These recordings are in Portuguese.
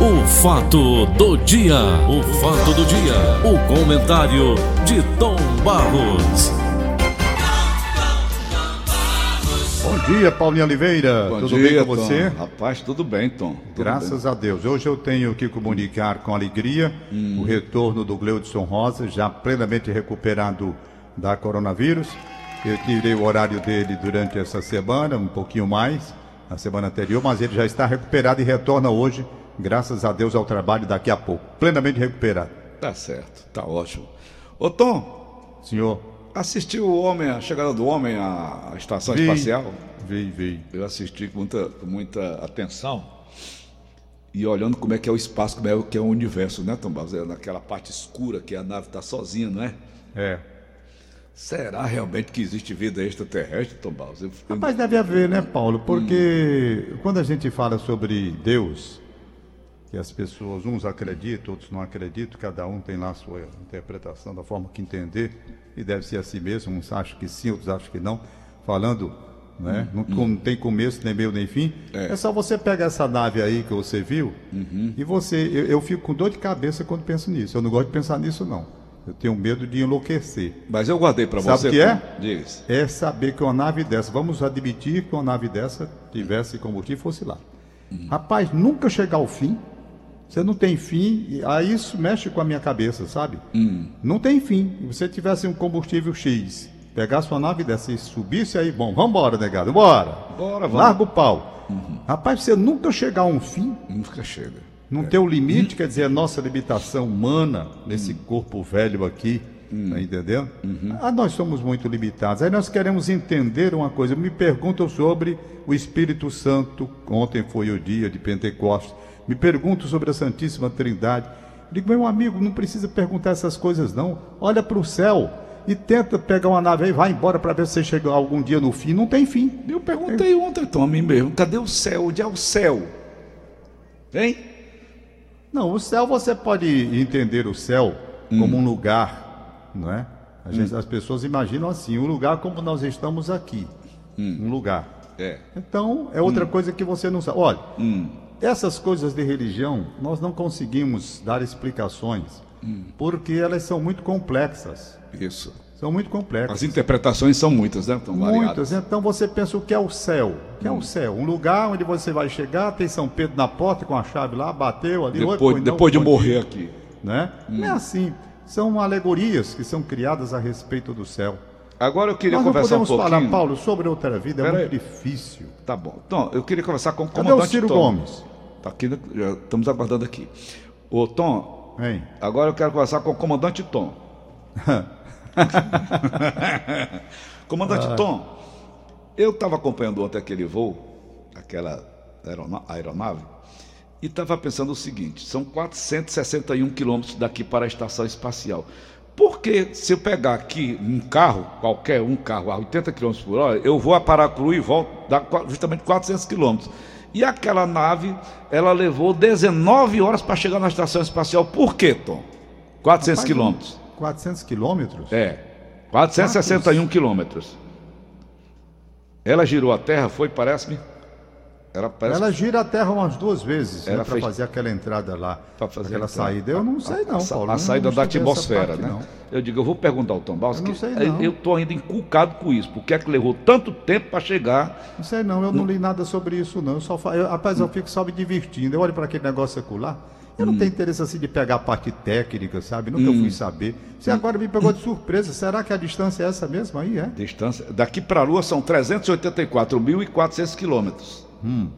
O fato do dia, o fato do dia, o comentário de Tom Barros. Bom dia, Paulinho Oliveira. Bom tudo dia, bem com Tom. você? Rapaz, tudo bem, Tom. Tudo Graças a Deus. Hoje eu tenho que comunicar com alegria Hum. o retorno do Gleudson Rosa, já plenamente recuperado da coronavírus. Eu tirei o horário dele durante essa semana, um pouquinho mais, na semana anterior, mas ele já está recuperado e retorna hoje, graças a Deus, ao trabalho daqui a pouco. Plenamente recuperado. Tá certo, tá ótimo. Ô, Tom, Senhor, assistiu o homem, a chegada do homem à estação vi, espacial? vi, vi. Eu assisti com muita, com muita atenção e olhando como é que é o espaço, como é que é o universo, né, Tom Barros? É naquela parte escura que a nave está sozinha, não é? É. Será realmente que existe vida extraterrestre, Tom Barros? Eu- Rapaz, deve haver, né, Paulo? Porque quando a gente fala sobre Deus, que as pessoas, uns acreditam, outros não acreditam, cada um tem lá a sua interpretação da forma que entender, e deve ser assim mesmo, uns acham que sim, outros acham que não. Falando, né? Não, não tem começo, nem meio, nem fim. É. É. só você pegar essa nave aí que você viu, e você. Eu, eu fico com dor de cabeça quando penso nisso. Eu não gosto de pensar nisso, não. Eu tenho medo de enlouquecer. Mas eu guardei para Sabe você. o que é? Tom. Diz. é saber que uma nave dessa, vamos admitir que uma nave dessa tivesse combustível e fosse lá. Rapaz, nunca chegar ao fim, você não tem fim, aí isso mexe com a minha cabeça, sabe? Não tem fim. Se você tivesse um combustível X, pegasse uma nave dessa e subisse aí, bom, vambora, negado, bora. Bora, vamos. Larga o pau. Rapaz, você nunca chegar a um fim, Nunca chega. não ter o limite, quer dizer, a nossa limitação humana nesse corpo velho aqui, tá entendendo? Ah, nós somos muito limitados. Aí nós queremos entender uma coisa. Me perguntam sobre o Espírito Santo. Ontem foi o dia de Pentecostes. Me perguntam sobre a Santíssima Trindade. Eu digo, meu amigo, não precisa perguntar essas coisas, não. Olha para o céu e tenta pegar uma nave aí, vai embora para ver se você chega algum dia no fim. Não tem fim. Eu perguntei ontem, Tom, a mim mesmo, cadê o céu? Onde é o céu? Hein? Não, o céu você pode entender o céu como um lugar, não é? Gente- As pessoas imaginam assim, um lugar como nós estamos aqui, um lugar. É. Então é outra coisa que você não sabe. Olha, essas coisas de religião nós não conseguimos dar explicações porque elas são muito complexas. Isso. São muito complexas. As interpretações são muitas, né? Estão variadas. Muitas. Então você pensa o que é o céu? O que é o céu? Um lugar onde você vai chegar, tem São Pedro na porta com a chave lá, bateu ali. oi, Depois, pois não, depois de morrer aqui. Né? Não é assim. São alegorias que são criadas a respeito do céu. Agora eu queria Nós conversar um podemos pouquinho. falar, Paulo, sobre outra vida, é Pera muito aí. difícil. Tá bom. Tom, eu queria conversar com o Cadê comandante o Ciro Tom. Gomes? Tá aqui, né? Já estamos aguardando aqui. Ô, Tom, Hein? agora eu quero conversar com o comandante Tom. comandante Ah. Tom, eu estava acompanhando ontem aquele voo, aquela aerona- aeronave, e estava pensando o seguinte: são 461 quilômetros daqui para a estação espacial. Por que, se eu pegar aqui um carro, qualquer um carro a 80 km por hora, eu vou a Paracuru e volto, dá justamente 400 quilômetros. E aquela nave, ela levou 19 horas para chegar na estação espacial. Por quê, Tom? 400 Rapaz, quilômetros. 400 quilômetros? É, 461 quilômetros. Ela girou a Terra, foi, parece-me? Ela Ela gira a Terra umas duas vezes né, para fez- fazer aquela entrada lá. fazer aquela entrada. saída. Eu não sei, não, a, Paulo. a não- saída não da atmosfera, parte, né? não. Eu digo, eu vou perguntar ao Tom Baus, Eu não não. estou ainda encucado com isso. Por que é que levou tanto tempo para chegar? Não sei não, eu não li nada sobre isso não. Eu só eu, rapaz, eu fico só me divertindo. Eu olho para aquele negócio secular. Eu Hum. não tenho interesse assim de pegar a parte técnica, sabe? Nunca fui saber. Você agora me pegou de surpresa. Será que a distância é essa mesmo aí, é? Distância. Daqui para a Lua são 384.400 quilômetros. Hum.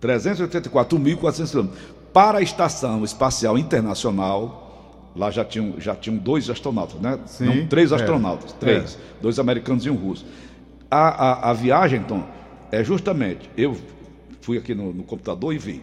384.400 quilômetros. Para a Estação Espacial Internacional, lá já tinham, já tinham dois astronautas, né? Sim, Não, três é. astronautas, três. Dois americanos e um russo. A, a, a viagem, então, é justamente, eu fui aqui no, no computador e vi.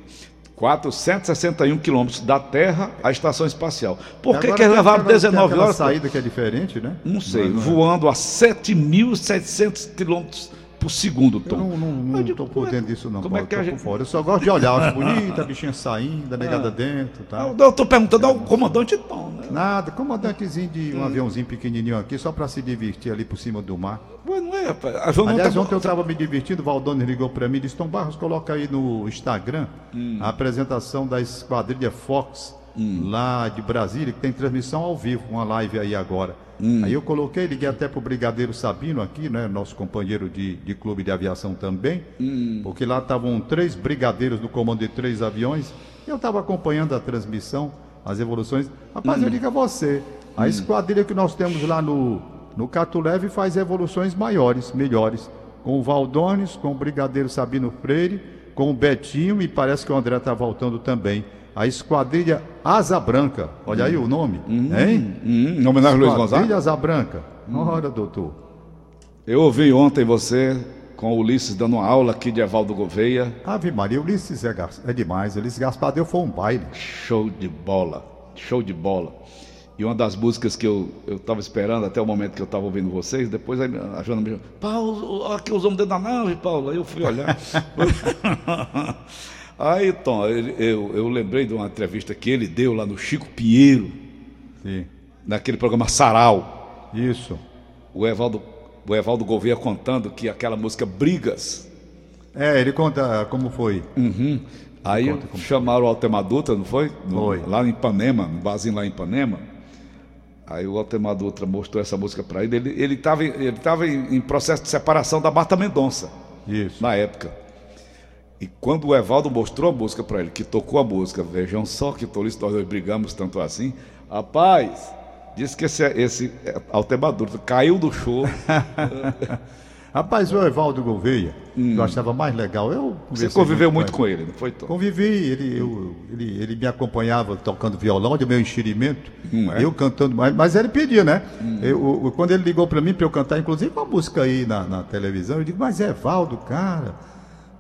461 quilômetros da Terra à estação espacial. Por que, que eles levaram aquela- tem 19 aquela horas? saída que é diferente, né? Não sei, Não é- voando a 7.700 quilômetros por segundo, Tom. Eu não, não, não digo, tô por é- dentro disso, não. como é Paulo, que tô a gente- fora. Eu só gosto de olhar, acho bonita, a bichinha saindo, a negada dentro, tá? Eu estou perguntando ao comandante Tom, né? Nada, comandantezinho de Hum. um aviãozinho pequenininho aqui, só para se divertir ali por cima do mar. Mas não é, rapaz. Aliás, tá- ontem eu estava me divertindo, o Valdones ligou para mim e disse: Tom Barros, coloca aí no Instagram Hum. a apresentação da Esquadrilha Fox, lá de Brasília, que tem transmissão ao vivo, uma live aí agora. Hum. Aí eu coloquei, liguei até pro Brigadeiro Sabino aqui, né? Nosso companheiro de, de clube de aviação também, Hum. porque lá estavam três brigadeiros no comando de três aviões. E eu estava acompanhando a transmissão, as evoluções. Rapaz, Hum. eu digo a você, a esquadrilha que nós temos lá no, no Catuleve faz evoluções maiores, melhores. Com o Valdones, com o Brigadeiro Sabino Freire, com o Betinho e parece que o André está voltando também. A esquadrilha Asa Branca, olha aí o nome, hein? Hum, em homenagem Luiz Esquadrilha Gonzaga. Asa Branca. Ora, doutor. Eu ouvi ontem você com o Ulisses dando uma aula aqui de Evaldo Gouveia. Ave Maria, Ulisses é, é demais. Ulisses Gaspar deu foi um baile. Show de bola, show de bola. E uma das músicas que eu estava esperando até o momento que eu estava ouvindo vocês, depois aí a Joana me chamou, Paulo, aqui os homens dentro da nave, Paulo. Aí eu fui olhar. aí, Tom, ele- eu, eu lembrei de uma entrevista que ele deu lá no Chico Pinheiro, Sim. naquele programa Sarau. Isso. O Evaldo, o Evaldo Gouveia contando que aquela música Brigas. É, ele conta como foi. Uhum. Aí Conta como chamaram o Altemar Dutra, não foi? No- Foi. Lá em Ipanema, no barzinho lá em Ipanema. Aí o Altemar Dutra mostrou essa música para ele. Ele ele estava ele tava em, em processo de separação da Marta Mendonça, Isso. na época. E quando o Evaldo mostrou a música para ele, que tocou a música, vejam só que tolice, nós dois brigamos tanto assim. Rapaz, disse que esse, esse é, caiu do show. Rapaz, o Evaldo Gouveia, eu achava mais legal. Eu Hum. Você conviveu muito com ele, não foi, Tom? Convivi, ele, eu- ele, ele me acompanhava tocando violão de meu enxerimento, Hum, é? eu cantando, mas, mas ele pedia, né? Eu- eu- quando ele ligou para mim para eu cantar, inclusive uma música aí na, na televisão, eu digo, mas é Valdo, cara,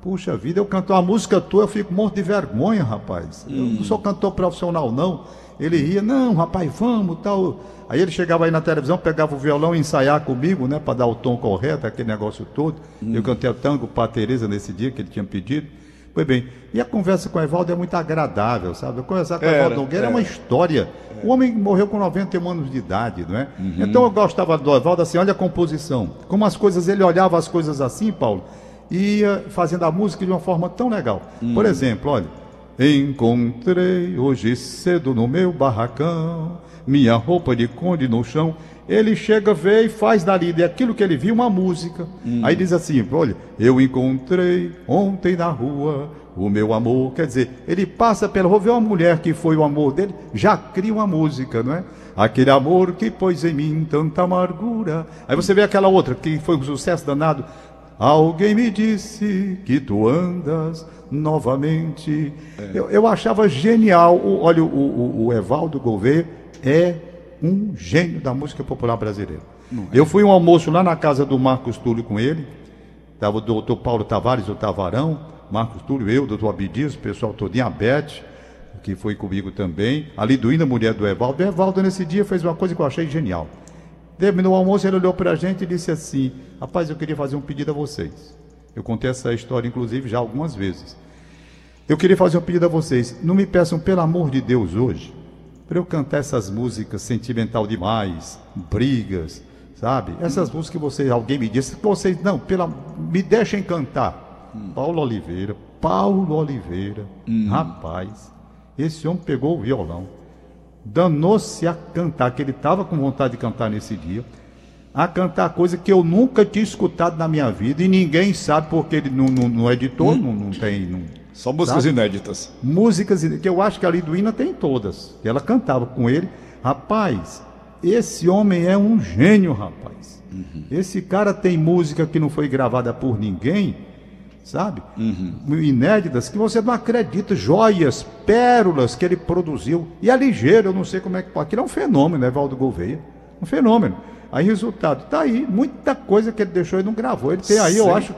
puxa vida, eu canto uma música tua, eu fico morto de vergonha, rapaz. Eu Hum. não sou cantor profissional, não. Ele ia, não, rapaz, vamos, tal. Aí ele chegava aí na televisão, pegava o violão e ensaiar comigo, né, para dar o tom correto, aquele negócio todo. Eu cantei o tango para Tereza nesse dia que ele tinha pedido. Pois bem, e a conversa com o Evaldo é muito agradável, sabe? Conversar com o Evaldo Nogueira é uma história. O homem morreu com 91 anos de idade, não é? Então eu gostava do Evaldo assim, olha a composição. Como as coisas, ele olhava as coisas assim, Paulo, ia fazendo a música de uma forma tão legal. Por exemplo, olha. Encontrei hoje cedo no meu barracão minha roupa de conde no chão. Ele chega, vê e faz dali daquilo que ele viu uma música. Aí diz assim: Olha, eu encontrei ontem na rua o meu amor. Quer dizer, ele passa pela rua, vê uma mulher que foi o amor dele, já cria uma música, não é? Aquele amor que pôs em mim tanta amargura. Aí você vê aquela outra que foi um sucesso danado. Alguém me disse que tu andas novamente. Eu, eu achava genial. O- olha, o, o, o Evaldo Gouveia é um gênio da música popular brasileira. Eu fui um almoço lá na casa do Marcos Túlio com ele. Estava o doutor Paulo Tavares, o Tavarão, Marcos Túlio, eu, doutor Abidias, o pessoal a Beth, que foi comigo também. A Liduína, mulher do Evaldo. O Evaldo, nesse dia, fez uma coisa que eu achei genial. Terminou o almoço, ele olhou para a gente e disse assim: Rapaz, eu queria fazer um pedido a vocês. Eu contei essa história, inclusive, já algumas vezes. Eu queria fazer um pedido a vocês. Não me peçam, pelo amor de Deus, hoje, para eu cantar essas músicas sentimental demais, brigas, sabe? Essas músicas que vocês, alguém me disse, que vocês, não, pela, me deixem cantar. Paulo Oliveira, Paulo Oliveira, rapaz, esse homem pegou o violão, danou-se a cantar, que ele estava com vontade de cantar nesse dia, a cantar coisa que eu nunca tinha escutado na minha vida e ninguém sabe porque ele não, não, não editou, não, não tem. Não, Só músicas Sabe? inéditas. músicas que eu acho que a Liduína tem todas. Ela cantava com ele. Rapaz, esse homem é um gênio, rapaz. Esse cara tem música que não foi gravada por ninguém, sabe? Inéditas que você não acredita, joias, pérolas que ele produziu. E é ligeiro, eu não sei como é que. Aquilo é um fenômeno, né, Valdo Gouveia? Um fenômeno. Aí, resultado, tá aí, muita coisa que ele deixou e não gravou. Ele tem aí, eu Sem- acho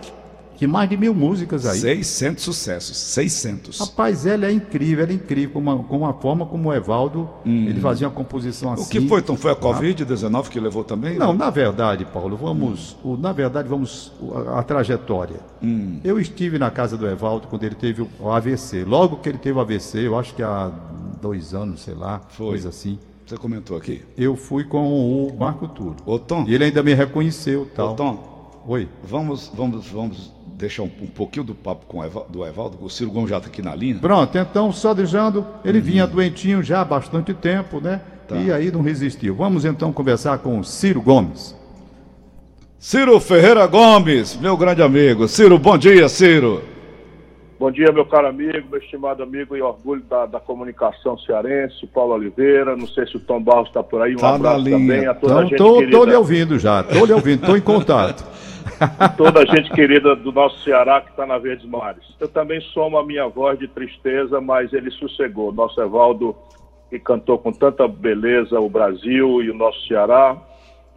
que mais de mil músicas aí. 600 sucessos, 600. Rapaz, ele é incrível, ele é incrível, com uma, com uma forma como o Evaldo, hum. ele fazia uma composição assim. O que foi, então? Foi a Covid-19 que levou também? Não, na verdade, Paulo, vamos, hum. o, na verdade, vamos, a, a trajetória. Hum. Eu estive na casa do Evaldo quando ele teve o AVC. Logo que ele teve o AVC, eu acho que há dois anos, sei lá, foi. coisa assim. Você comentou aqui. Eu fui com o Marco Túlio. Ô, Tom. E ele ainda me reconheceu tal. Ô, Tom. Oi. Vamos, vamos, vamos deixar um, um pouquinho do papo com Eva, do Evaldo, o Ciro Gomes já está aqui na linha. Pronto, então, só deixando, ele uhum. vinha doentinho já há bastante tempo, né? Tá. E aí não resistiu. Vamos então conversar com o Ciro Gomes. Ciro Ferreira Gomes, meu grande amigo. Ciro, bom dia, Ciro. Bom dia, meu caro amigo, meu estimado amigo e orgulho da, da comunicação cearense, Paulo Oliveira. Não sei se o Tom Barros está por aí. Um tá abraço também a toda então, a gente. Estou lhe ouvindo já, estou lhe ouvindo, estou em contato. toda a gente querida do nosso Ceará que está na Verdes Mares. Eu também somo a minha voz de tristeza, mas ele sossegou. Nosso Evaldo, que cantou com tanta beleza o Brasil e o nosso Ceará,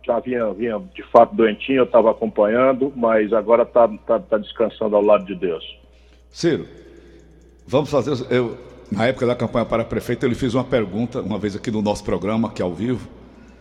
já vinha, vinha de fato doentinho, eu estava acompanhando, mas agora está tá, tá descansando ao lado de Deus. Ciro, vamos fazer. Eu, na época da campanha para prefeito, ele fez uma pergunta, uma vez aqui no nosso programa, que é ao vivo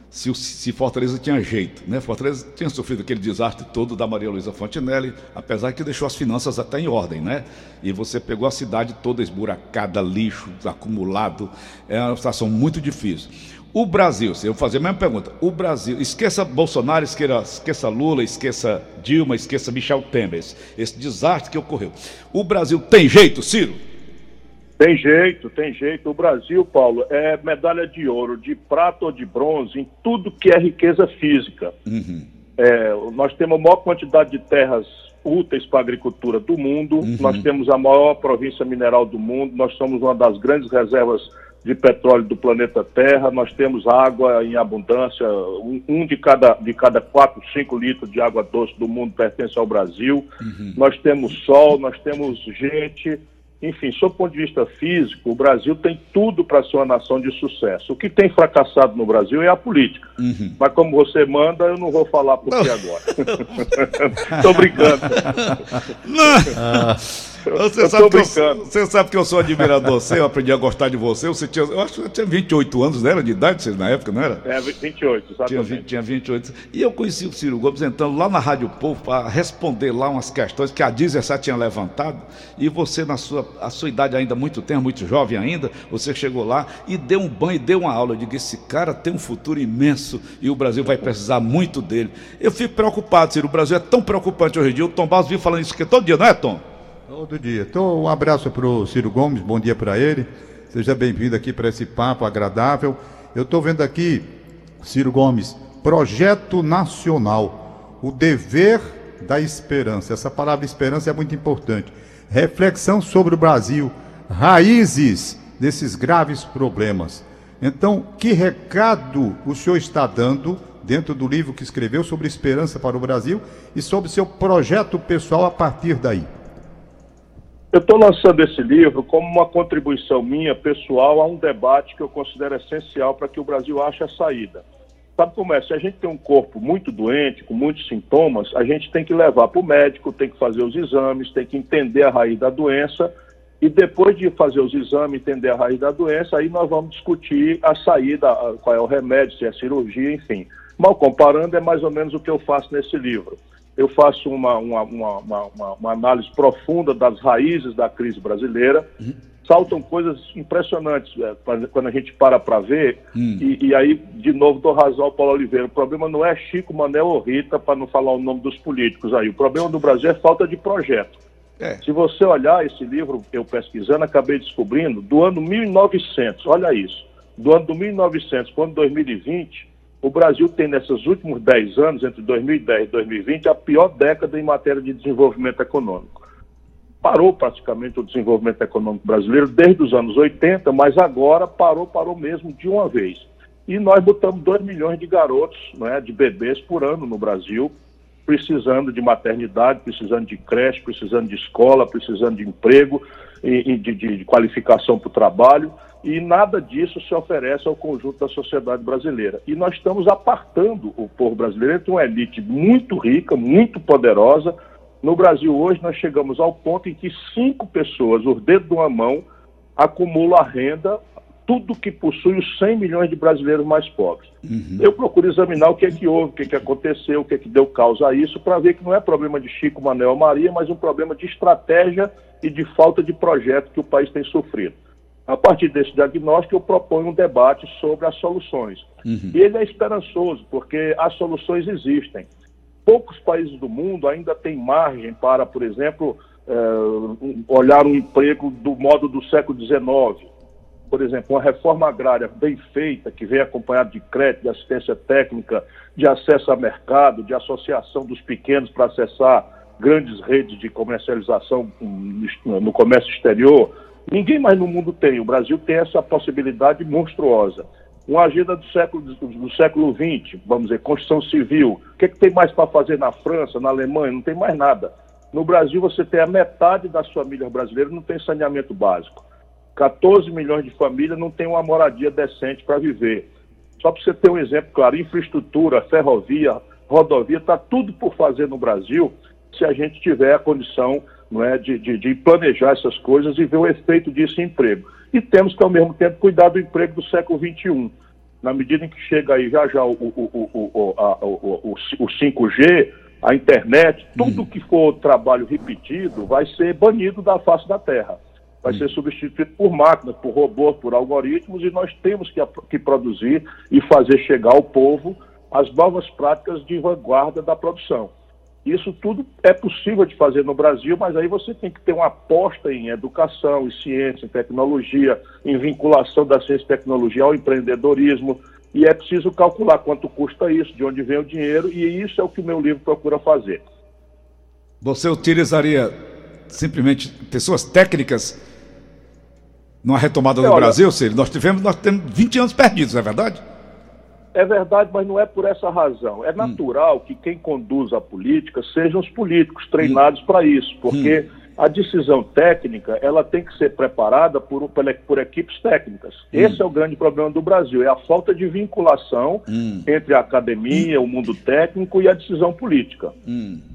se, se, Fortaleza tinha jeito. Né? Fortaleza tinha sofrido aquele desastre todo da Maria Luísa Fontinelli, apesar que deixou as finanças até em ordem, né? E você pegou a cidade toda esburacada, lixo acumulado, é uma situação muito difícil. O Brasil, se eu fazer a mesma pergunta, o Brasil, esqueça Bolsonaro, esqueça, esqueça Lula, esqueça Dilma, esqueça Michel Temer, esse desastre que ocorreu. O Brasil tem jeito, Ciro? Tem jeito, tem jeito. O Brasil, Paulo, é medalha de ouro, de prata ou de bronze em tudo que é riqueza física. Uhum. É, nós temos a maior quantidade de terras úteis para a agricultura do mundo, uhum. nós temos a maior província mineral do mundo, nós somos uma das grandes reservas de petróleo do planeta Terra, nós temos água em abundância, um, um de, cada, de cada 4, 5 litros de água doce do mundo pertence ao Brasil, uhum. nós temos sol, nós temos gente, enfim, sob o ponto de vista físico, o Brasil tem tudo para ser uma nação de sucesso. O que tem fracassado no Brasil é a política. Uhum. Mas como você manda, eu não vou falar por que agora. Estou brincando. Você sabe, eu, você sabe que eu sou admirador seu, eu aprendi a gostar de você. Você tinha, eu acho que você tinha 28 anos, não era de idade você, na época, não era? É, 28, exatamente. Tinha, 20, tinha 28. E eu conheci o Ciro Gomes entrando lá na Rádio Povo para responder lá umas questões que a 17 tinha levantado. E você, na sua, a sua idade ainda muito tempo, muito jovem ainda, você chegou lá e deu um banho, deu uma aula. Eu digo, esse cara tem um futuro imenso e o Brasil vai precisar muito dele. Eu fico preocupado, Ciro. O Brasil é tão preocupante hoje em dia. O Tom Barros vive falando isso aqui todo dia, não é, Tom? Todo dia. Então, um abraço para o Ciro Gomes, bom dia para ele. Seja bem-vindo aqui para esse papo agradável. Eu estou vendo aqui, Ciro Gomes, Projeto Nacional, o dever da esperança. Essa palavra esperança é muito importante. Reflexão sobre o Brasil, raízes desses graves problemas. Então, que recado o senhor está dando dentro do livro que escreveu sobre esperança para o Brasil e sobre seu projeto pessoal a partir daí? Eu estou lançando esse livro como uma contribuição minha, pessoal, a um debate que eu considero essencial para que o Brasil ache a saída. Sabe como é? Se a gente tem um corpo muito doente, com muitos sintomas, a gente tem que levar para o médico, tem que fazer os exames, tem que entender a raiz da doença. E depois de fazer os exames, entender a raiz da doença, aí nós vamos discutir a saída, qual é o remédio, se é cirurgia, enfim. Mal comparando, é mais ou menos o que eu faço nesse livro eu faço uma, uma, uma, uma, análise profunda das raízes da crise brasileira. Uhum. Saltam coisas impressionantes é, quando a gente para para ver. Uhum. E, e, aí, de novo, dou razão ao Paulo Oliveira. O problema não é Chico, Manel ou Rita, para não falar o nome dos políticos aí. O problema do Brasil é falta de projeto. É. Se você olhar esse livro, eu pesquisando, acabei descobrindo, do ano 1900, olha isso, do ano do 1900 para o ano 2020, o Brasil tem, nesses últimos 10 anos, entre 2010 e 2020, a pior década em matéria de desenvolvimento econômico. Parou praticamente o desenvolvimento econômico brasileiro desde os anos 80, mas agora parou, parou mesmo de uma vez. E nós botamos 2 milhões de garotos, né, de bebês por ano no Brasil, precisando de maternidade, precisando de creche, precisando de escola, precisando de emprego e, de, de qualificação para o trabalho e nada disso se oferece ao conjunto da sociedade brasileira. E nós estamos apartando o povo brasileiro entre uma elite muito rica, muito poderosa, No Brasil hoje nós chegamos ao ponto em que cinco pessoas, os dedos de uma mão, acumulam a renda, tudo que possui os 100 milhões de brasileiros mais pobres. Uhum. Eu procuro examinar o que é que houve, o que é que aconteceu, o que é que deu causa a isso, para ver que não é problema de Chico, Manuel Maria, mas um problema de estratégia e de falta de projeto que o país tem sofrido. A partir desse diagnóstico, eu proponho um debate sobre as soluções. Uhum. E ele é esperançoso, porque as soluções existem. Poucos países do mundo ainda têm margem para, por exemplo, é, olhar um emprego do modo do século XIX. Por exemplo, uma reforma agrária bem feita, que vem acompanhada de crédito, de assistência técnica, de acesso a mercado, de associação dos pequenos para acessar grandes redes de comercialização no comércio exterior. Ninguém mais no mundo tem. O Brasil tem essa possibilidade monstruosa uma agenda do século, do século XX, vamos dizer, construção civil. O que, é que tem mais para fazer na França, na Alemanha? Não tem mais nada. No Brasil, você tem a metade das famílias brasileiras não tem saneamento básico. 14 milhões de famílias não têm uma moradia decente para viver. Só para você ter um exemplo claro, infraestrutura, ferrovia, rodovia, está tudo por fazer no Brasil se a gente tiver a condição não é, de, de, de planejar essas coisas e ver o efeito disso em emprego e temos que, ao mesmo tempo, cuidar do emprego do século XXI. Na medida em que chega aí já já o, o, o, a, o, o 5G, a internet, tudo uhum. que for trabalho repetido vai ser banido da face da Terra. Vai ser substituído por máquinas, por robôs, por algoritmos, e nós temos que, que produzir e fazer chegar ao povo as novas práticas de vanguarda da produção. Isso tudo é possível de fazer no Brasil, mas aí você tem que ter uma aposta em educação, em ciência, em tecnologia, em vinculação da ciência e tecnologia ao empreendedorismo. E é preciso calcular quanto custa isso, de onde vem o dinheiro, e isso é o que o meu livro procura fazer. Você utilizaria simplesmente pessoas técnicas numa retomada do Brasil, Ciro? Nós tivemos, nós temos 20 anos perdidos, não é verdade? É verdade, mas não é por essa razão. É hum. natural hum. que quem conduz a política sejam os políticos treinados hum. para isso, porque hum. a decisão técnica ela tem que ser preparada por, por equipes técnicas. Hum. Esse é o grande problema do Brasil, é a falta de vinculação hum. entre a academia, o mundo técnico e a decisão política.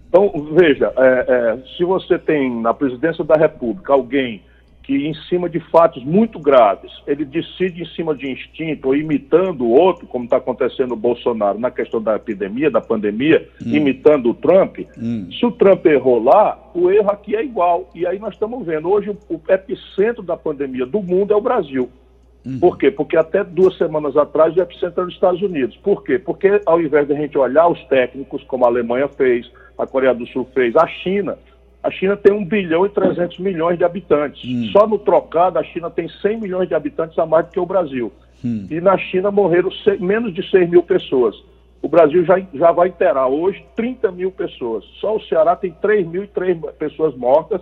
Então, veja, é, é, se você tem na presidência da República alguém que em cima de fatos muito graves, ele decide em cima de instinto ou imitando o outro, como está acontecendo no Bolsonaro na questão da epidemia, da pandemia, hum. imitando o Trump, hum. se o Trump errou lá, o erro aqui é igual. E aí nós estamos vendo, hoje o epicentro da pandemia do mundo é o Brasil. Hum. Por quê? Porque até duas semanas atrás o epicentro era nos Estados Unidos. Por quê? Porque ao invés de a gente olhar os técnicos, como a Alemanha fez, a Coreia do Sul fez, a China a China tem 1 bilhão e 300 milhões de habitantes. Hum. Só no trocado, a China tem 100 milhões de habitantes a mais do que o Brasil. Hum. E na China morreram menos de 6 mil pessoas. O Brasil já, já vai interar hoje 30 mil pessoas. Só o Ceará tem 3 mil e 3 pessoas mortas.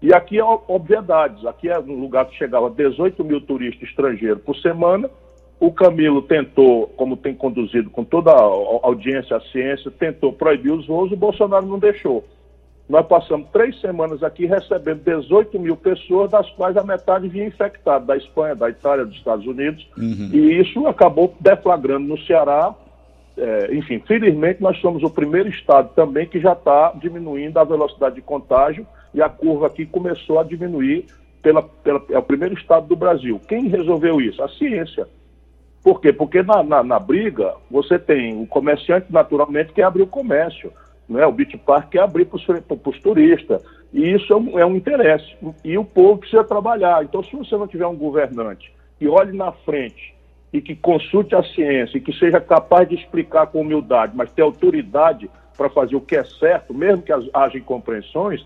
E aqui é obviedades. Aqui é um lugar que chegava 18 mil turistas estrangeiros por semana. O Camilo tentou, como tem conduzido com toda a audiência, a ciência, tentou proibir os voos, o Bolsonaro não deixou. Nós passamos três semanas aqui recebendo 18 mil pessoas, das quais a metade vinha infectada, da Espanha, da Itália, dos Estados Unidos. Uhum. E isso acabou deflagrando no Ceará. É, enfim, felizmente nós somos o primeiro estado também que já está diminuindo a velocidade de contágio e a curva aqui começou a diminuir pela, pela, é o primeiro estado do Brasil. Quem resolveu isso? A ciência. Por quê? Porque na, na, na briga você tem o comerciante naturalmente que abre o comércio né? o Beach Park quer abrir para os turistas. E isso é um, é um interesse. E o povo precisa trabalhar. Então, se você não tiver um governante que olhe na frente e que consulte a ciência e que seja capaz de explicar com humildade, mas ter autoridade para fazer o que é certo, mesmo que haja incompreensões,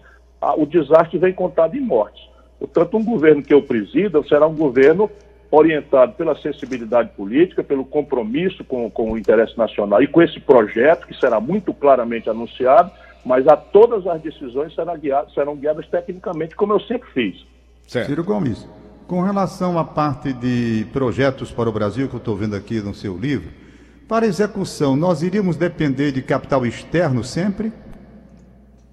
o desastre vem contado em mortes. Portanto, um governo que eu presida será um governo orientado pela sensibilidade política, pelo compromisso com, com o interesse nacional e com esse projeto, que será muito claramente anunciado, mas a todas as decisões serão guiadas, serão guiadas tecnicamente, como eu sempre fiz. Certo. Ciro Gomes, com relação à parte de projetos para o Brasil, que eu estou vendo aqui no seu livro, para execução, nós iríamos depender de capital externo sempre?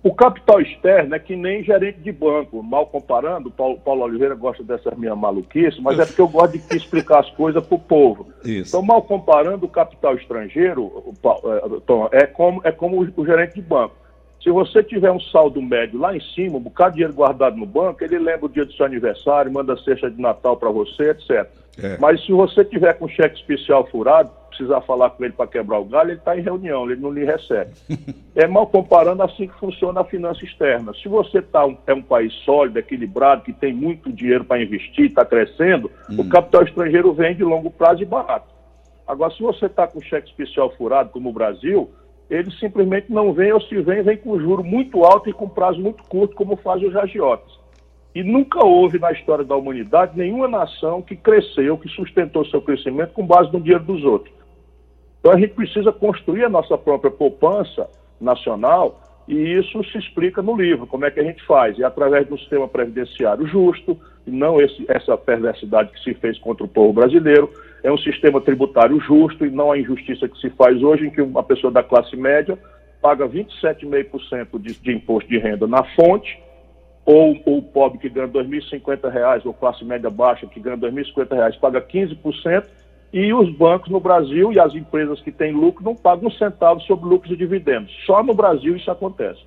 O capital externo é que nem gerente de banco, mal comparando, Paulo, Paulo Oliveira gosta dessas minhas maluquices, mas é porque eu gosto de explicar as coisas para o povo. Isso. Então, mal comparando, o capital estrangeiro, é, Tom, é como, é como o gerente de banco. Se você tiver um saldo médio lá em cima, um bocado de dinheiro guardado no banco, ele lembra o dia do seu aniversário, manda cesta de Natal para você, etc. É. Mas se você tiver com cheque especial furado, precisar falar com ele para quebrar o galho, ele está em reunião, ele não lhe recebe. é mal comparando assim que funciona a finança externa. Se você tá um, é um país sólido, equilibrado, que tem muito dinheiro para investir, está crescendo, hum. o capital estrangeiro vem de longo prazo e barato. Agora, se você está com cheque especial furado, como o Brasil, ele simplesmente não vem, ou se vem, vem com juro muito alto e com prazo muito curto, como fazem os agiotas. E nunca houve na história da humanidade nenhuma nação que cresceu, que sustentou seu crescimento com base no dinheiro dos outros. Então a gente precisa construir a nossa própria poupança nacional e isso se explica no livro, como é que a gente faz. E através do sistema previdenciário justo, não esse, essa perversidade que se fez contra o povo brasileiro, é um sistema tributário justo e não a injustiça que se faz hoje, em que uma pessoa da classe média paga 27,5% de, de imposto de renda na fonte, ou, o pobre que ganha R$ 2.050, ou classe média baixa que ganha R$ 2.050, paga 15%, e os bancos no Brasil e as empresas que têm lucro não pagam um centavo sobre lucros e dividendos. Só no Brasil isso acontece.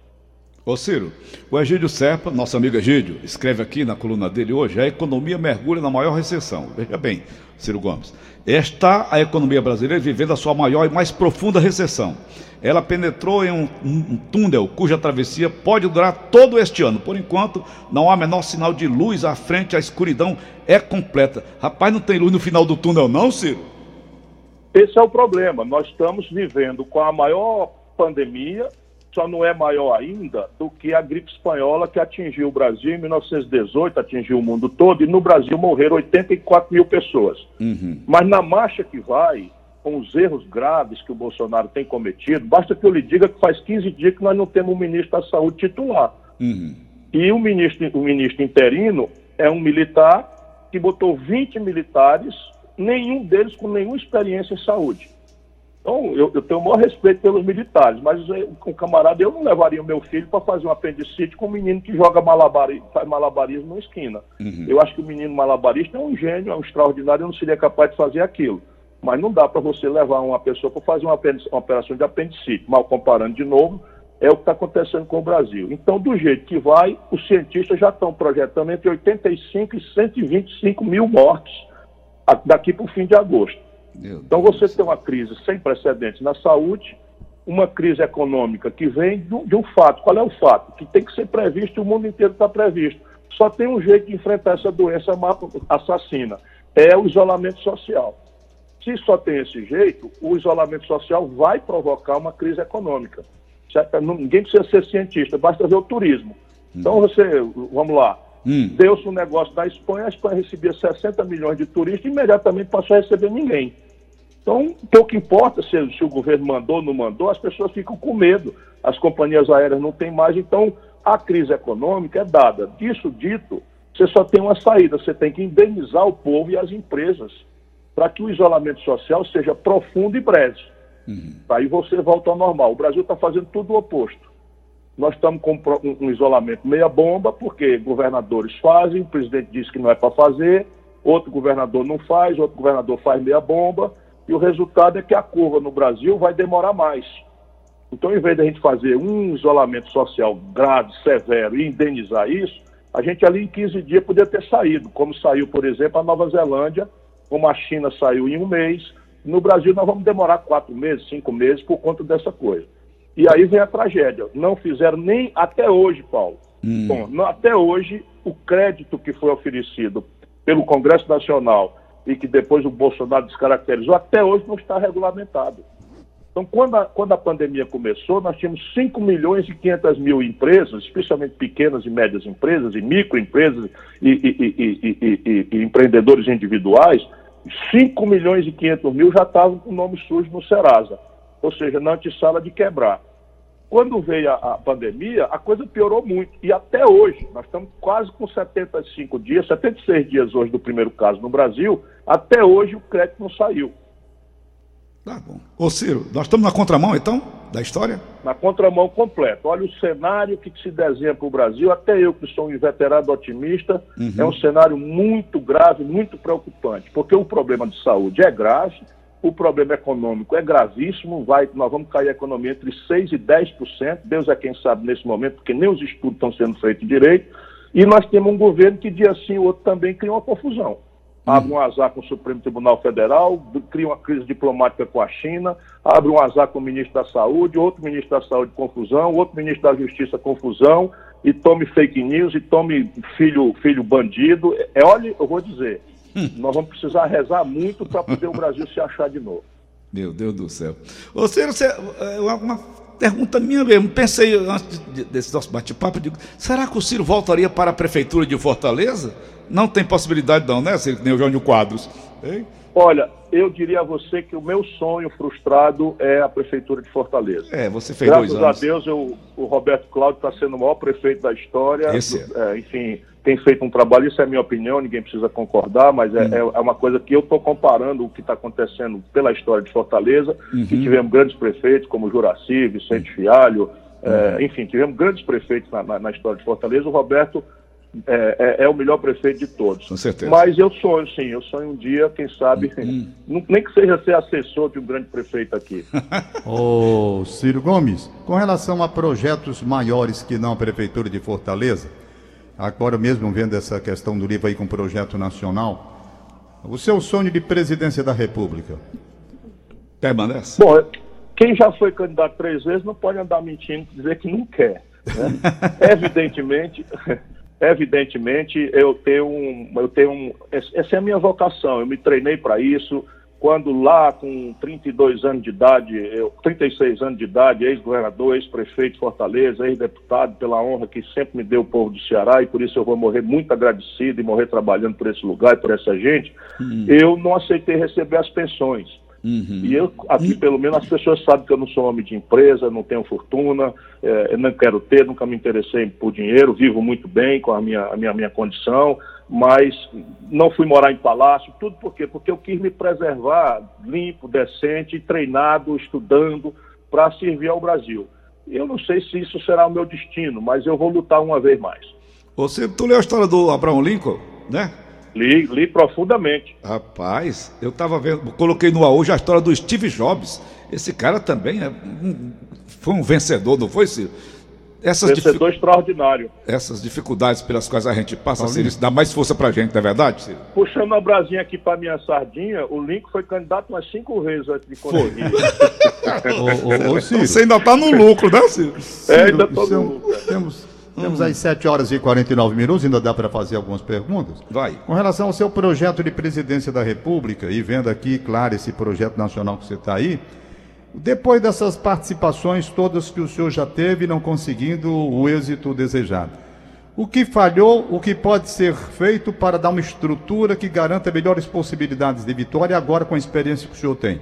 Ô Ciro, o Egídio Serpa, nosso amigo Egídio, escreve aqui na coluna dele hoje: a economia mergulha na maior recessão. Veja bem, Ciro Gomes, está a economia brasileira vivendo a sua maior e mais profunda recessão. Ela penetrou em um, um, túnel cuja travessia pode durar todo este ano. Por enquanto, não há menor sinal de luz à frente, a escuridão é completa. Rapaz, não tem luz no final do túnel, não, Ciro? Esse é o problema. Nós estamos vivendo com a maior pandemia só não é maior ainda do que a gripe espanhola que atingiu o Brasil em 1918, atingiu o mundo todo, e no Brasil morreram 84 mil pessoas. Uhum. Mas na marcha que vai, com os erros graves que o Bolsonaro tem cometido, basta que eu lhe diga que faz 15 dias que nós não temos um ministro da saúde titular. Uhum. E o ministro, o ministro interino é um militar que botou 20 militares, nenhum deles com nenhuma experiência em saúde. Então, eu, eu, tenho o maior respeito pelos militares, mas com camarada eu não levaria o meu filho para fazer um apendicite com um menino que joga malabarismo, faz malabarismo na esquina. Uhum. Eu acho que o menino malabarista é um gênio, é um extraordinário, eu não seria capaz de fazer aquilo. Mas não dá para você levar uma pessoa para fazer uma, uma operação de apendicite. Mal comparando de novo, é o que está acontecendo com o Brasil. Então, do jeito que vai, os cientistas já estão projetando entre 85 e 125 mil mortes daqui para o fim de agosto então você tem uma crise sem precedentes na saúde, uma crise econômica que vem de um fato. Qual é o fato? Que tem que ser previsto e o mundo inteiro está previsto. Só tem um jeito de enfrentar essa doença assassina: é o isolamento social. Se só tem esse jeito, o isolamento social vai provocar uma crise econômica. Ninguém precisa ser cientista, basta ver o turismo. Então você, vamos lá, hum. deu-se um negócio da Espanha, a Espanha recebia 60 milhões de turistas e imediatamente passou a receber ninguém. Então, pouco importa se, se o governo mandou ou não mandou, as pessoas ficam com medo, as companhias aéreas não têm mais, então a crise econômica é dada. Disso dito, você só tem uma saída, você tem que indenizar o povo e as empresas para que o isolamento social seja profundo e breve. Uhum. Aí você volta ao normal. O Brasil está fazendo tudo o oposto. Nós estamos com um isolamento meia bomba, porque governadores fazem, o presidente diz que não é para fazer, outro governador não faz, outro governador faz meia bomba, e o resultado é que a curva no Brasil vai demorar mais. Então, em vez de a gente fazer um isolamento social grave, severo e indenizar isso, a gente ali em 15 dias poderia ter saído, como saiu, por exemplo, a Nova Zelândia, como a China saiu em um mês. No Brasil, nós vamos demorar quatro meses, cinco meses por conta dessa coisa. E aí vem a tragédia. Não fizeram nem até hoje, Paulo. Hum. Bom, não, até hoje, o crédito que foi oferecido pelo Congresso Nacional e que depois o Bolsonaro descaracterizou, até hoje não está regulamentado. Então, quando a, quando a pandemia começou, nós tínhamos 5 milhões e 500 mil empresas, especialmente pequenas e médias empresas, e microempresas e, e, e, e empreendedores individuais, 5 milhões e 500 mil já estavam com o nome sujo no Serasa, ou seja, na antessala de quebrar. Quando veio a, a, pandemia, a coisa piorou muito. E até hoje, nós estamos quase com 75 dias, 76 dias hoje do primeiro caso no Brasil, até hoje o crédito não saiu. Tá bom. Ô Ciro, nós estamos na contramão então da história? Na contramão completa. Olha o cenário que se desenha para o Brasil, até eu que sou um inveterado otimista, uhum. é um cenário muito grave, muito preocupante, porque o problema de saúde é grave, o problema econômico é gravíssimo, vai, nós vamos cair a economia entre 6% e 10%, Deus é quem sabe nesse momento, porque nem os estudos estão sendo feitos direito, e nós temos um governo que dia sim o outro também cria uma confusão. Abre um azar com o Supremo Tribunal Federal, cria uma crise diplomática com a China, abre um azar com o ministro da Saúde, outro ministro da Saúde confusão, outro ministro da Justiça confusão, e tome fake news, e tome filho, filho bandido. É, olha, eu vou dizer, nós vamos precisar rezar muito para poder o Brasil se achar de novo. Meu Deus do céu. Ô, Ciro, você, é, uma pergunta minha mesmo. Pensei antes desse nosso bate-papo, digo, será que o Ciro voltaria para a prefeitura de Fortaleza? Não tem possibilidade não, né, Ciro? Nem o Jânio Quadros. Hein? Olha, eu diria a você que o meu sonho frustrado é a prefeitura de Fortaleza. É, você fez Graças dois anos. Graças a Deus, eu, o Roberto Cláudio está sendo o maior prefeito da história. Esse é. É, enfim, tem feito um trabalho, isso é a minha opinião, ninguém precisa concordar, mas é, hum. é uma coisa que eu estou comparando o que está acontecendo pela história de Fortaleza, uhum. que tivemos grandes prefeitos como Juraci, Vicente Fialho, é, uhum. enfim, tivemos grandes prefeitos na, na, na, história de Fortaleza. O Roberto é, é, é, o melhor prefeito de todos. Com certeza. Mas eu sonho, sim, eu sonho um dia, quem sabe, uhum. nem que seja ser assessor de um grande prefeito aqui. Ô, Ciro Gomes, com relação a projetos maiores que não a Prefeitura de Fortaleza, agora mesmo vendo essa questão do livro aí com o projeto nacional, o seu sonho de presidência da República? Permanece? Bom, quem já foi candidato três vezes não pode andar mentindo e dizer que não quer. Né? Evidentemente, evidentemente eu tenho um, eu tenho um, essa é a minha vocação. Eu me treinei para isso quando lá com 32 anos de idade, eu, 36 anos de idade, ex-governador, ex-prefeito de Fortaleza, ex-deputado, pela honra que sempre me deu o povo do Ceará, e por isso eu vou morrer muito agradecido e morrer trabalhando por esse lugar e por essa gente, hum. eu não aceitei receber as pensões. Uhum. E eu, aqui, pelo menos, as pessoas sabem que eu não sou homem de empresa, não tenho fortuna, é, não quero ter, nunca me interessei por dinheiro, vivo muito bem com a minha, a minha, minha condição, mas não fui morar em palácio, tudo por quê? Porque eu quis me preservar limpo, decente, treinado, estudando, para servir ao Brasil. Eu não sei se isso será o meu destino, mas eu vou lutar uma vez mais. Você, tu leu a história do Abraão Lincoln, né? Li, li profundamente. Rapaz, eu estava vendo, coloquei no hoje a história do Steve Jobs. Esse cara também é um, foi um vencedor, não foi, Ciro? Essas vencedor dific... extraordinário. Essas dificuldades pelas quais a gente passa, Ciro, isso dá mais força pra gente, não é verdade, Ciro? Puxando a brasinha aqui pra minha sardinha, o Link foi candidato umas cinco vezes antes de conseguir. ô, ô, ô, Ciro. Você ainda tá no lucro, né, Ciro? É, ainda tô no lucro. Temos temos aí 7 horas e 49 minutos, ainda dá para fazer algumas perguntas. Vai. Com relação ao seu projeto de presidência da República, e vendo aqui, claro, esse projeto nacional que você está aí, depois dessas participações todas que o senhor já teve, não conseguindo o êxito desejado, o que falhou, o que pode ser feito para dar uma estrutura que garanta melhores possibilidades de vitória agora com a experiência que o senhor tem?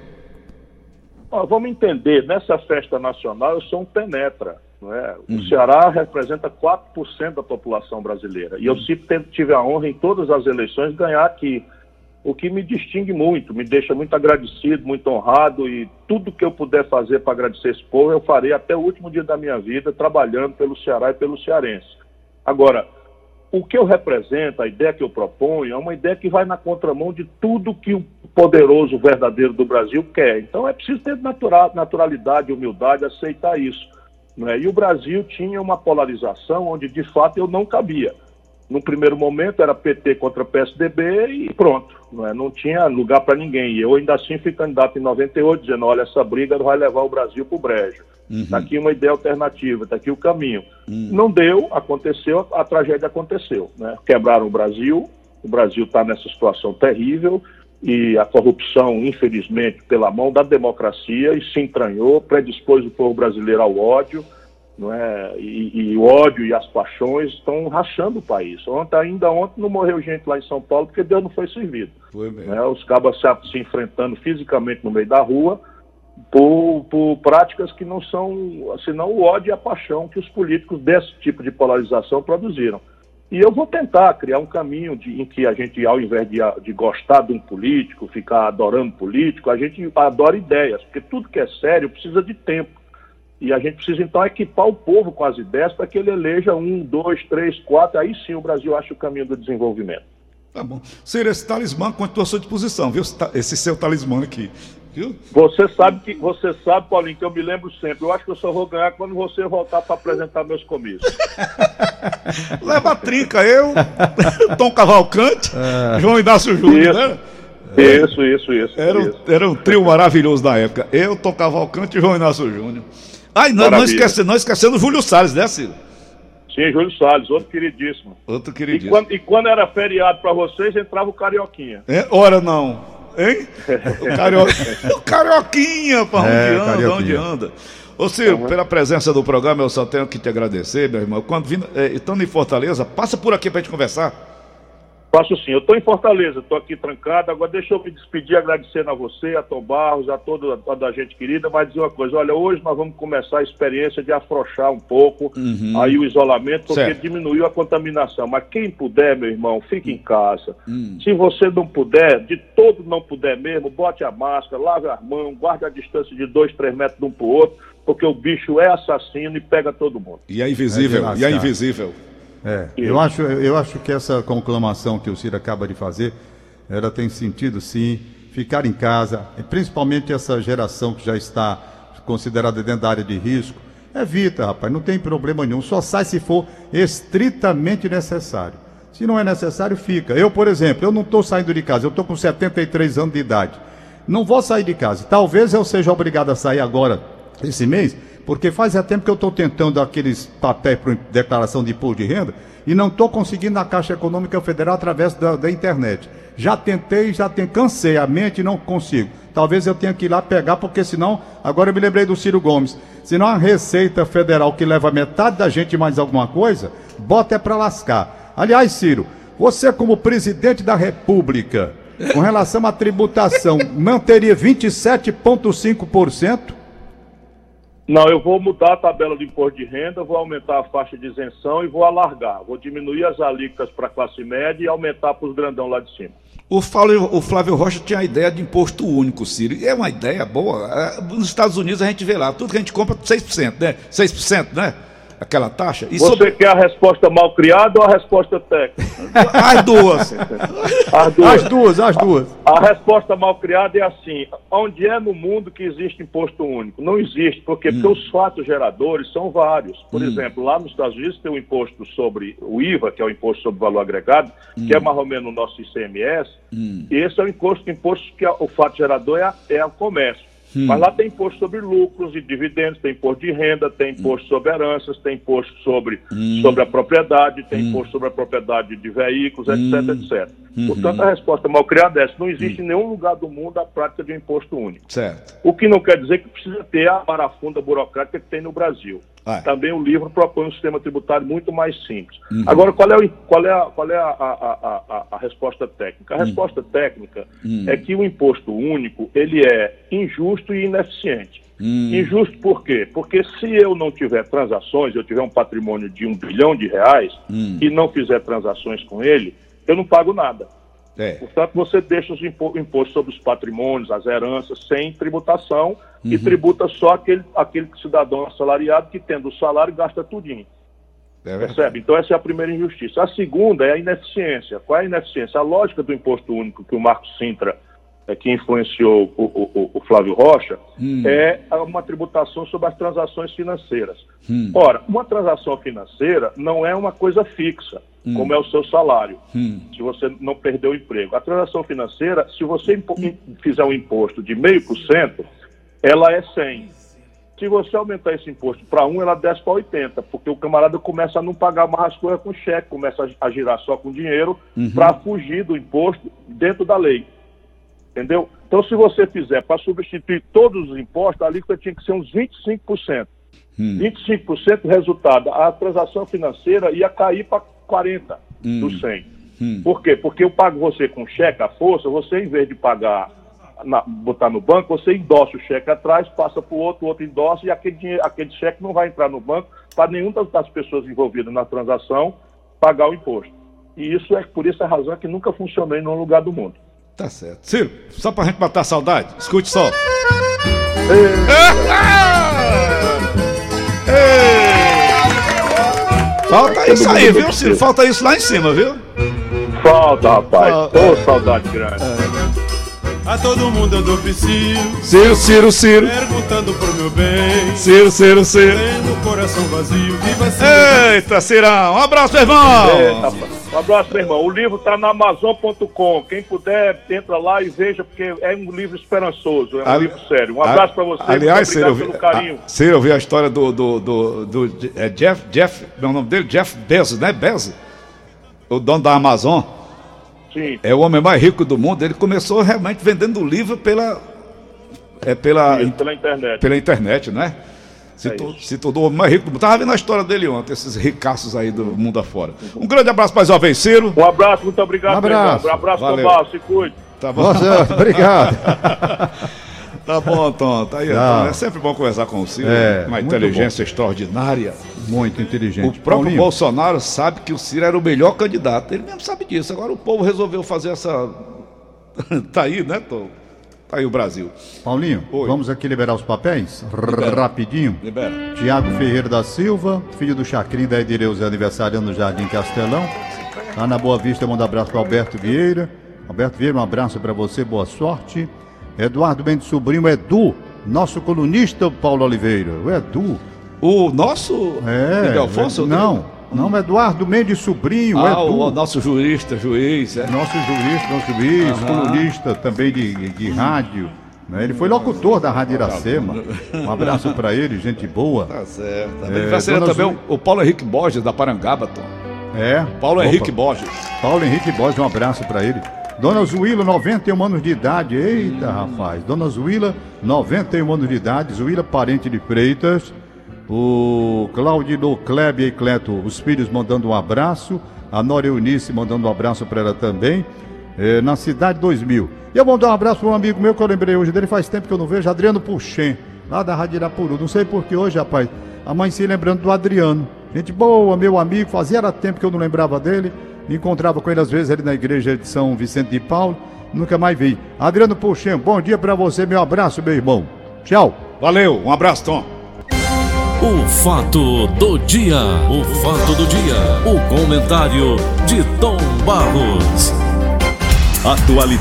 vamos entender, nessa festa nacional eu sou um penetra. É? Uhum. O Ceará representa 4% da população brasileira. E eu sempre tive a honra em todas as eleições ganhar aqui. O que me distingue muito, me deixa muito agradecido, muito honrado e tudo que eu puder fazer para agradecer esse povo, eu farei até o último dia da minha vida, trabalhando pelo Ceará e pelo cearense. Agora, o que eu represento, a ideia que eu proponho, é uma ideia que vai na contramão de tudo que o poderoso verdadeiro do Brasil quer. Então é preciso ter natural, naturalidade, humildade, aceitar isso. Né? E o Brasil tinha uma polarização onde, de fato, eu não cabia. No primeiro momento era PT contra PSDB e pronto, não, é? não tinha lugar para ninguém. E eu ainda assim fui candidato em 98, dizendo: olha, essa briga vai levar o Brasil para o brejo. Está uhum. aqui uma ideia alternativa, está aqui o caminho. Uhum. Não deu, aconteceu, a tragédia aconteceu. Né? Quebraram o Brasil, o Brasil está nessa situação terrível e a corrupção, infelizmente, pela mão da democracia e se entranhou, predispôs o povo brasileiro ao ódio, não é? E, e, o ódio e as paixões estão rachando o país. Ontem, ainda ontem não morreu gente lá em São Paulo porque Deus não foi servido. Foi. Né? Os cabas se, se enfrentando fisicamente no meio da rua por, por práticas que não são, senão o ódio e a paixão que os políticos desse tipo de polarização produziram. E eu vou tentar criar um caminho de, em que a gente, ao invés de, de gostar de um político, ficar adorando político, a gente adora ideias, porque tudo que é sério precisa de tempo. E a gente precisa, então, equipar o povo com as ideias para que ele eleja um, dois, três, quatro, aí sim o Brasil acha o caminho do desenvolvimento. Tá bom. Ser esse talismã continua à sua disposição, viu? Esse seu talismã aqui. Viu? Você sabe que você sabe, Paulinho, que eu me lembro sempre. Eu acho que eu só vou ganhar quando você voltar para apresentar meus comícios. Leva a trinca, eu, Tom Cavalcante, é. João Inácio Júnior, né? Isso, isso, isso. Era, isso. era um trio maravilhoso na época. Eu, Tom Cavalcante e João Inácio Júnior. Ai, não, não, esquecendo, não esquecendo o Júlio Salles, né, Ciro? Sim, Júlio Salles, outro queridíssimo. Outro queridíssimo. E quando, e quando era feriado para vocês, entrava o Carioquinha. É, ora não. Hein? O, cario... o Carioquinha, para onde é, anda, carioquinha. onde anda. Ô Ciro, uhum. pela presença do programa, eu só tenho que te agradecer, meu irmão. Quando vindo, é, estando em Fortaleza, passa por aqui para gente conversar. Faço sim. Eu estou em Fortaleza, estou aqui trancado. Agora deixa eu me despedir agradecendo a você, a Tom Barros, a toda a da gente querida, mas dizer uma coisa, olha, hoje nós vamos começar a experiência de afrouxar um pouco uhum. aí o isolamento, porque certo. diminuiu a contaminação. Mas quem puder, meu irmão, fique em casa. Uhum. Se você não puder, de todo não puder mesmo, bote a máscara, lave as mãos, guarde a distância de dois, três metros de um para o outro, porque o bicho é assassino e pega todo mundo. E é invisível, é e é invisível. É, eu acho, eu acho que essa conclamação que o Ciro acaba de fazer, ela tem sentido sim, ficar em casa, principalmente essa geração que já está considerada dentro da área de risco, evita, rapaz, não tem problema nenhum, só sai se for estritamente necessário. Se não é necessário, fica. Eu, por exemplo, eu não estou saindo de casa, eu estou com 73 anos de idade. Não vou sair de casa. Talvez eu seja obrigado a sair agora, esse mês, porque faz tempo que eu estou tentando aqueles papéis para declaração de imposto de renda e não estou conseguindo na Caixa Econômica Federal através da, da internet. Já tentei, já tem, cansei a mente e não consigo. Talvez eu tenha que ir lá pegar, porque senão, agora eu me lembrei do Ciro Gomes, senão a Receita Federal que leva metade da gente mais alguma coisa, bota é para lascar. Aliás, Ciro, você como presidente da República, com relação à tributação, manteria 27,5%? Não, eu vou mudar a tabela de imposto de renda, vou aumentar a faixa de isenção e vou alargar. Vou diminuir as alíquotas para a classe média e aumentar para os grandão lá de cima. O Flávio, o Flávio Rocha tinha a ideia de imposto único, Ciro. É uma ideia boa. É, nos Estados Unidos a gente vê lá, tudo que a gente compra 6%, né? 6%, né? Aquela taxa. E Você sobre... quer a resposta mal criada ou a resposta técnica? As duas. as duas. As duas, as duas. A, a, resposta mal criada é assim: onde é no mundo que existe imposto único? Não existe, porque, hum. porque os fatos geradores são vários. Por hum. exemplo, lá nos Estados Unidos tem o imposto sobre o IVA, que é o imposto sobre valor agregado, hum. que é mais ou menos o nosso ICMS. Hum. E esse é o imposto, imposto que é, o fato gerador é, é o comércio. Hum. Mas lá tem imposto sobre lucros e dividendos, tem imposto de renda, tem imposto hum. sobre heranças, tem imposto sobre, hum. sobre a propriedade, tem hum. imposto sobre a propriedade de veículos, etc, hum. etc. Uhum. Portanto, a resposta mal criada é essa. Não existe em hum. nenhum lugar do mundo a prática de um imposto único. Certo. O que não quer dizer que precisa ter a parafunda burocrática que tem no Brasil. Ah. Também o livro propõe um sistema tributário muito mais simples. Uhum. Agora, qual é, o, qual é, a, qual é a, a, a, a resposta técnica? A uhum. resposta técnica uhum. é que o imposto único ele é injusto e ineficiente. Uhum. Injusto por quê? Porque se eu não tiver transações, eu tiver um patrimônio de um bilhão de reais uhum. e não fizer transações com ele, eu não pago nada. É. Portanto, você deixa os impostos sobre os patrimônios, as heranças, sem tributação uhum. e tributa só aquele, aquele cidadão assalariado que, tendo o salário, gasta tudinho. É Percebe? Então, essa é a primeira injustiça. A segunda é a ineficiência. Qual é a ineficiência? A lógica do imposto único que o Marco Sintra, é, que influenciou o, o, o Flávio Rocha, hum. é uma tributação sobre as transações financeiras. Hum. Ora, uma transação financeira não é uma coisa fixa hum. como é o seu salário, hum. se você não perdeu o emprego. A transação financeira, se você fizer um imposto de meio por cento, ela é 100. Se você aumentar esse imposto para 1, ela desce para 80, porque o camarada começa a não pagar mais as coisas com cheque, começa a girar só com dinheiro uhum. para fugir do imposto dentro da lei. Entendeu? Então, se você fizer para substituir todos os impostos, a alíquota tinha que ser uns 25%. Hum. 25% resultado, a transação financeira ia cair para 40 hum. do 100. Hum. Por quê? Porque eu pago você com cheque à força, você em vez de pagar, na, botar no banco, você endossa o cheque atrás, passa para o outro, o outro endossa e aquele, dinheiro, aquele cheque não vai entrar no banco para nenhuma das pessoas envolvidas na transação pagar o imposto. E isso é por essa razão que nunca funcionou em nenhum lugar do mundo. Tá certo. Ciro, só para a gente matar a saudade, escute só. Falta isso aí, viu, Ciro? Falta isso lá em cima, viu? Falta, rapaz. Ô, saudade grande. É. A todo mundo eu dou psiu. Ciro, Ciro, Ciro. Perguntando pro meu bem. Ciro, Ciro, Ciro. Tendo o coração vazio. Viva assim. Eita, Cirão. Um abraço, meu irmão. Eita, um abraço, meu irmão. O livro está na Amazon.com. Quem puder, entra lá e veja, porque é um livro esperançoso. É um Ali- livro sério. Um abraço para você. Aliás, muito Ciro, vi, pelo carinho. Ciro, eu vi a história do, do, do, do- é Jeff, Jeff, o nome dele? Jeff Bezos, né? Bezos. O dono da Amazon. Sim. É o homem mais rico do mundo. Ele começou realmente vendendo livro pela, é, pela, Isso, pela internet. pela internet, né? Se, É to- se tornou o homem mais rico do mundo. Tava vendo a história dele ontem, esses ricaços aí do mundo afora. Um grande abraço para jovem Ciro. Um abraço, muito obrigado, Um abraço. Um abraço, Valeu. Tomás. Se cuide. Tá bom, Nossa, obrigado. tá bom, Tom. Tá aí, Tá. Tom. É sempre bom conversar com o Ciro. É, uma muito inteligência extraordinária. Muito inteligente. O próprio Paulinho, Bolsonaro sabe que o Ciro era o melhor candidato. Ele mesmo sabe disso. Agora o povo resolveu fazer essa. tá aí, né, Tom? Tá aí o Brasil. Paulinho, Oi. vamos aqui liberar os papéis? Rapidinho. Libera. Tiago Ferreira da Silva, filho do Chacrim da Edireuza, aniversariando no Jardim Castelão. Lá na Boa Vista, manda abraço para Alberto Vieira. Alberto Vieira, um abraço para você, boa sorte. Eduardo Mendes Sobrinho, Edu, nosso colunista Paulo Oliveira. O Edu. O nosso É. Miguel Afonso? Não, não, Eduardo Mendes Sobrinho, Ah, Edu. o, o nosso jurista, juiz. É. Nosso jurista, nosso juiz, Aham. colunista também de, de rádio. né? Ele foi locutor da Rádio Iracema. Um abraço para ele, gente boa. Tá certo. É, Aniversário dona também Zu- o, o Paulo Henrique Borges, da Parangaba, Tom. É. Paulo Opa. Henrique Borges. Paulo Henrique Borges, um abraço para ele. Dona Zuíla, 91 anos de idade. Eita, rapaz. Dona Zuíla, 91 anos de idade. Zuíla, parente de Freitas. O Claudino, Klebe e Cleto, os filhos mandando um abraço. A Nora Eunice mandando um abraço para ela também. É, na Cidade 2000. E eu vou dar um abraço para um amigo meu que eu lembrei hoje dele, faz tempo que eu não vejo, Adriano Puxem, lá da Rádio Irapuru. Não sei por que hoje, rapaz, amanheci lembrando do Adriano. Gente boa, meu amigo, fazia tempo que eu não lembrava dele. Me encontrava com ele às vezes ali na igreja de São Vicente de Paulo. Nunca mais vi. Adriano Puxem, bom dia para você, meu abraço, meu irmão. Tchau. Valeu, um abraço, Tom. O fato do dia. O fato do dia. O comentário de Tom Barros. Atualidade.